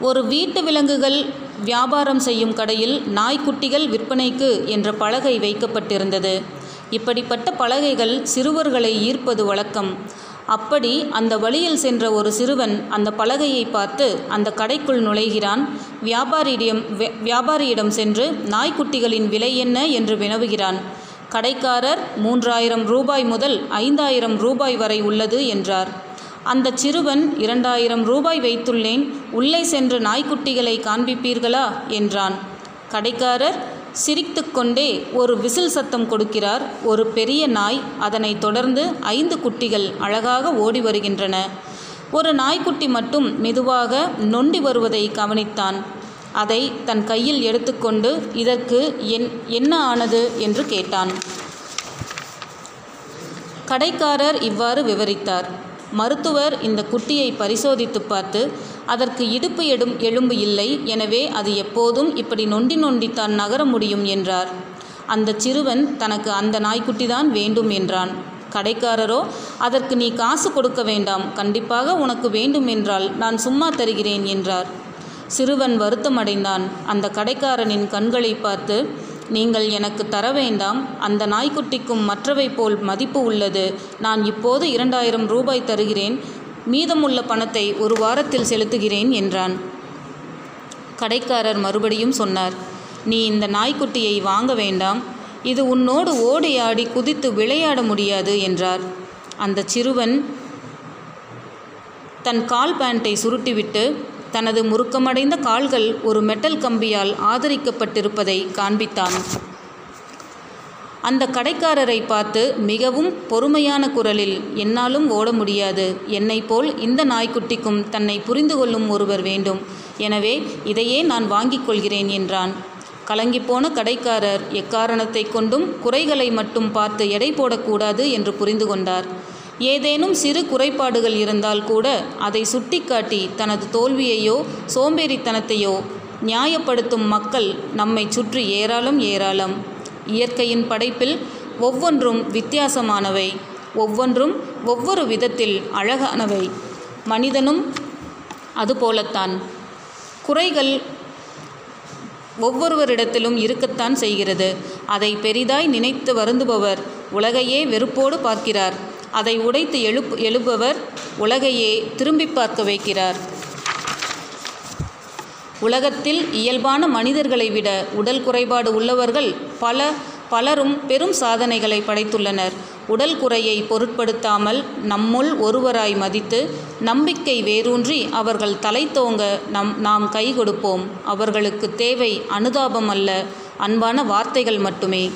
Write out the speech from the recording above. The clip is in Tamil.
ஒரு வீட்டு விலங்குகள் வியாபாரம் செய்யும் கடையில் நாய்க்குட்டிகள் விற்பனைக்கு என்ற பலகை வைக்கப்பட்டிருந்தது. இப்படிப்பட்ட பலகைகள் சிறுவர்களை ஈர்ப்பது வழக்கம். அப்படி அந்த வழியில் சென்ற ஒரு சிறுவன் அந்த பலகையை பார்த்து அந்த கடைக்குள் நுழைகிறான். வியாபாரியிடம் வியாபாரியிடம் சென்று நாய்க்குட்டிகளின் விலை என்ன? என்று வினவுகிறான். கடைக்காரர் மூன்றாயிரம் ரூபாய் முதல் ஐந்தாயிரம் ரூபாய் வரை உள்ளது என்றார். அந்த சிறுவன் இரண்டாயிரம் ரூபாய் வைத்துள்ளேன் உள்ளே சென்று நாய்க்குட்டிகளை காண்பிப்பீர்களா? என்றான். கடைக்காரர் சிரித்துக்கொண்டே ஒரு விசில் சத்தம் கொடுக்கிறார். ஒரு பெரிய நாய் அதனை தொடர்ந்து ஐந்து குட்டிகள் அழகாக ஓடி வருகின்றன. ஒரு நாய்க்குட்டி மட்டும் மெதுவாக நொண்டி வருவதை கவனித்தான். அதை தன் கையில் எடுத்துக்கொண்டு இதற்கு என் என்ன ஆனது? என்று கேட்டான். கடைக்காரர் இவ்வாறு விவரித்தார். மருத்துவர் இந்த குட்டியை பரிசோதித்து பார்த்து அதற்கு இடுப்பு எடும் எலும்பு இல்லை எனவே அது எப்போதும் இப்படி நொண்டி நொண்டித்தான் நகர முடியும் என்றார். அந்த சிறுவன் தனக்கு அந்த நாய்க்குட்டிதான் வேண்டும் என்றான். கடைக்காரரோ அதற்கு நீ காசு கொடுக்க வேண்டாம் கண்டிப்பாக உனக்கு வேண்டும் என்றால் நான் சும்மா தருகிறேன் என்றார். சிறுவன் வருத்தமடைந்தான். அந்த கடைக்காரனின் கண்களை பார்த்து நீங்கள் எனக்கு தர வேண்டாம். அந்த நாய்க்குட்டிக்கும் மற்றவை போல் மதிப்பு உள்ளது. நான் இப்போது இரண்டாயிரம் ரூபாய் தருகிறேன். மீதமுள்ள பணத்தை ஒரு வாரத்தில் செலுத்துகிறேன் என்றான். கடைக்காரர் மறுபடியும் சொன்னார் நீ இந்த நாய்க்குட்டியை வாங்க வேண்டாம். இது உன்னோடு ஓடி ஆடி குதித்து விளையாட முடியாது என்றார். அந்த சிறுவன் தன் கால் பேண்டை சுருட்டிவிட்டு தனது முறுக்கமடைந்த கால்கள் ஒரு மெட்டல் கம்பியால் ஆதரிக்கப்பட்டிருப்பதை காண்பித்தான். அந்த கடைக்காரரை பார்த்து மிகவும் பொறுமையான குரலில் என்னாலும் ஓட முடியாது. என்னை போல் இந்த நாய்க்குட்டிக்கும் தன்னை புரிந்து கொள்ளும் ஒருவர் வேண்டும். எனவே இதையே நான் வாங்கிக் கொள்கிறேன் என்றான். கலங்கிப்போன கடைக்காரர் எக்காரணத்தை கொண்டும் குறைகளை மட்டும் பார்த்து எடை போடக்கூடாது என்று புரிந்து கொண்டார். ஏதேனும் சிறு குறைபாடுகள் இருந்தால் கூட அதை சுட்டிக்காட்டி தனது தோல்வியையோ சோம்பேறித்தனத்தையோ நியாயப்படுத்தும் மக்கள் நம்மை சுற்றி ஏராளம் ஏராளம். இயற்கையின் படைப்பில் ஒவ்வொன்றும் வித்தியாசமானவை ஒவ்வொன்றும் ஒவ்வொரு விதத்தில் அழகானவை. மனிதனும் அதுபோலத்தான். குறைகள் ஒவ்வொருவரிடத்திலும் இருக்கத்தான் செய்கிறது. அதை பெரிதாய் நினைத்து வருந்துபவர் உலகையே வெறுப்போடு பார்க்கிறார். அதை உடைத்து எழுப் எழுபவர் உலகையே திரும்பி பார்க்க வைக்கிறார். உலகத்தில் இயல்பான மனிதர்களை விட உடல் குறைபாடு உள்ளவர்கள் பல பலரும் பெரும் சாதனைகளை படைத்துள்ளனர். உடல் குறையை பொருட்படுத்தாமல் நம்முள் ஒருவராய் மதித்து நம்பிக்கை வேரூன்றி அவர்கள் தலைத்தோங்க நம் நாம் கை கொடுப்போம். அவர்களுக்கு தேவை அனுதாபம் அல்ல அன்பான வார்த்தைகள் மட்டுமே.